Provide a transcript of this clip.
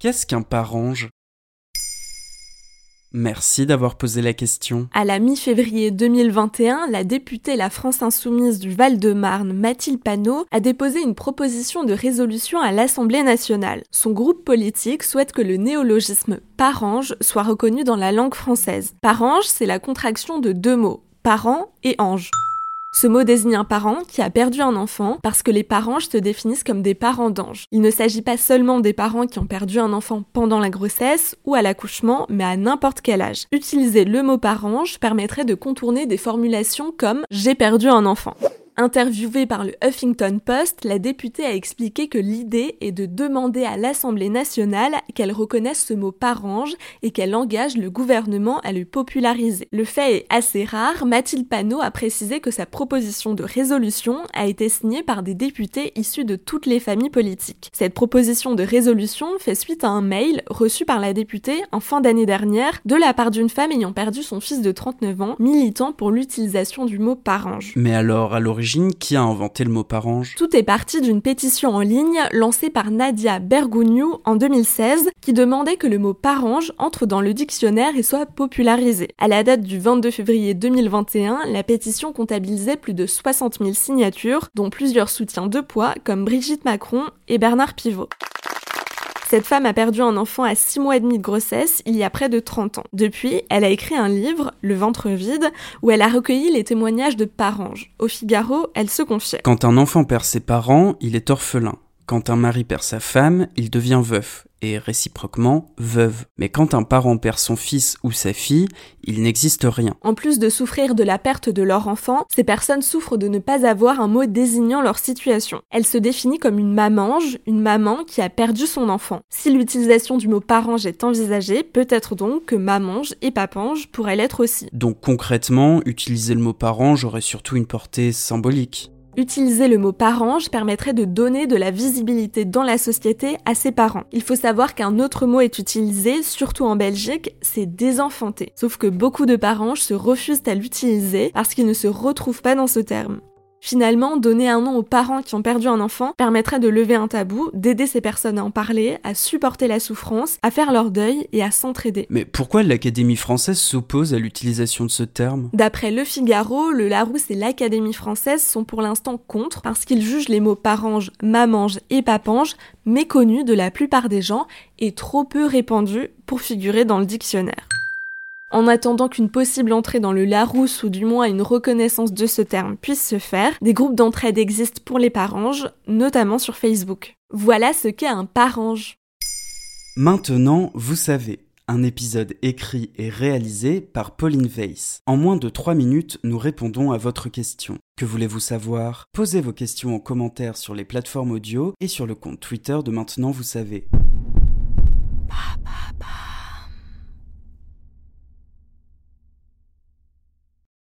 Qu'est-ce qu'un parange? Merci d'avoir posé la question. À la mi-février 2021, la députée La France Insoumise du Val-de-Marne, Mathilde Panot, a déposé une proposition de résolution à l'Assemblée nationale. Son groupe politique souhaite que le néologisme parange soit reconnu dans la langue française. Parange, c'est la contraction de deux mots, parent et ange. Ce mot désigne un parent qui a perdu un enfant parce que les parents se définissent comme des parents d'anges. Il ne s'agit pas seulement des parents qui ont perdu un enfant pendant la grossesse ou à l'accouchement, mais à n'importe quel âge. Utiliser le mot parange permettrait de contourner des formulations comme j'ai perdu un enfant. Interviewée par le Huffington Post, la députée a expliqué que l'idée est de demander à l'Assemblée nationale qu'elle reconnaisse ce mot parange et qu'elle engage le gouvernement à le populariser. Le fait est assez rare, Mathilde Panot a précisé que sa proposition de résolution a été signée par des députés issus de toutes les familles politiques. Cette proposition de résolution fait suite à un mail reçu par la députée en fin d'année dernière de la part d'une femme ayant perdu son fils de 39 ans, militant pour l'utilisation du mot parange. Qui a inventé le mot parange Tout est parti d'une pétition en ligne lancée par Nadia Bergouniou en 2016 qui demandait que le mot parange entre dans le dictionnaire et soit popularisé. À la date du 22 février 2021, la pétition comptabilisait plus de 60 000 signatures, dont plusieurs soutiens de poids comme Brigitte Macron et Bernard Pivot. Cette femme a perdu un enfant à 6 mois et demi de grossesse il y a près de 30 ans. Depuis, elle a écrit un livre, Le ventre vide, où elle a recueilli les témoignages de parents. Au Figaro, elle se confiait. Quand un enfant perd ses parents, il est orphelin. Quand un mari perd sa femme, il devient veuf et réciproquement veuve. Mais quand un parent perd son fils ou sa fille, il n'existe rien. En plus de souffrir de la perte de leur enfant, ces personnes souffrent de ne pas avoir un mot désignant leur situation. Elle se définit comme une mamange, une maman qui a perdu son enfant. Si l'utilisation du mot parange est envisagée, peut-être donc que mamange et papange pourraient l'être aussi. Donc concrètement, utiliser le mot parange aurait surtout une portée symbolique. Utiliser le mot parange permettrait de donner de la visibilité dans la société à ses parents. Il faut savoir qu'un autre mot est utilisé, surtout en Belgique, c'est désenfanter. Sauf que beaucoup de parents se refusent à l'utiliser parce qu'ils ne se retrouvent pas dans ce terme. Finalement, donner un nom aux parents qui ont perdu un enfant permettrait de lever un tabou, d'aider ces personnes à en parler, à supporter la souffrance, à faire leur deuil et à s'entraider. Mais pourquoi l'Académie française s'oppose à l'utilisation de ce terme? D'après Le Figaro, le Larousse et l'Académie française sont pour l'instant contre parce qu'ils jugent les mots parange, mamange et papange méconnus de la plupart des gens et trop peu répandus pour figurer dans le dictionnaire. En attendant qu'une possible entrée dans le Larousse ou du moins une reconnaissance de ce terme puisse se faire, des groupes d'entraide existent pour les paranges, notamment sur Facebook. Voilà ce qu'est un parange. Maintenant, vous savez, un épisode écrit et réalisé par Pauline Weiss. En moins de 3 minutes, nous répondons à votre question. Que voulez-vous savoir? Posez vos questions en commentaire sur les plateformes audio et sur le compte Twitter de Maintenant, vous savez.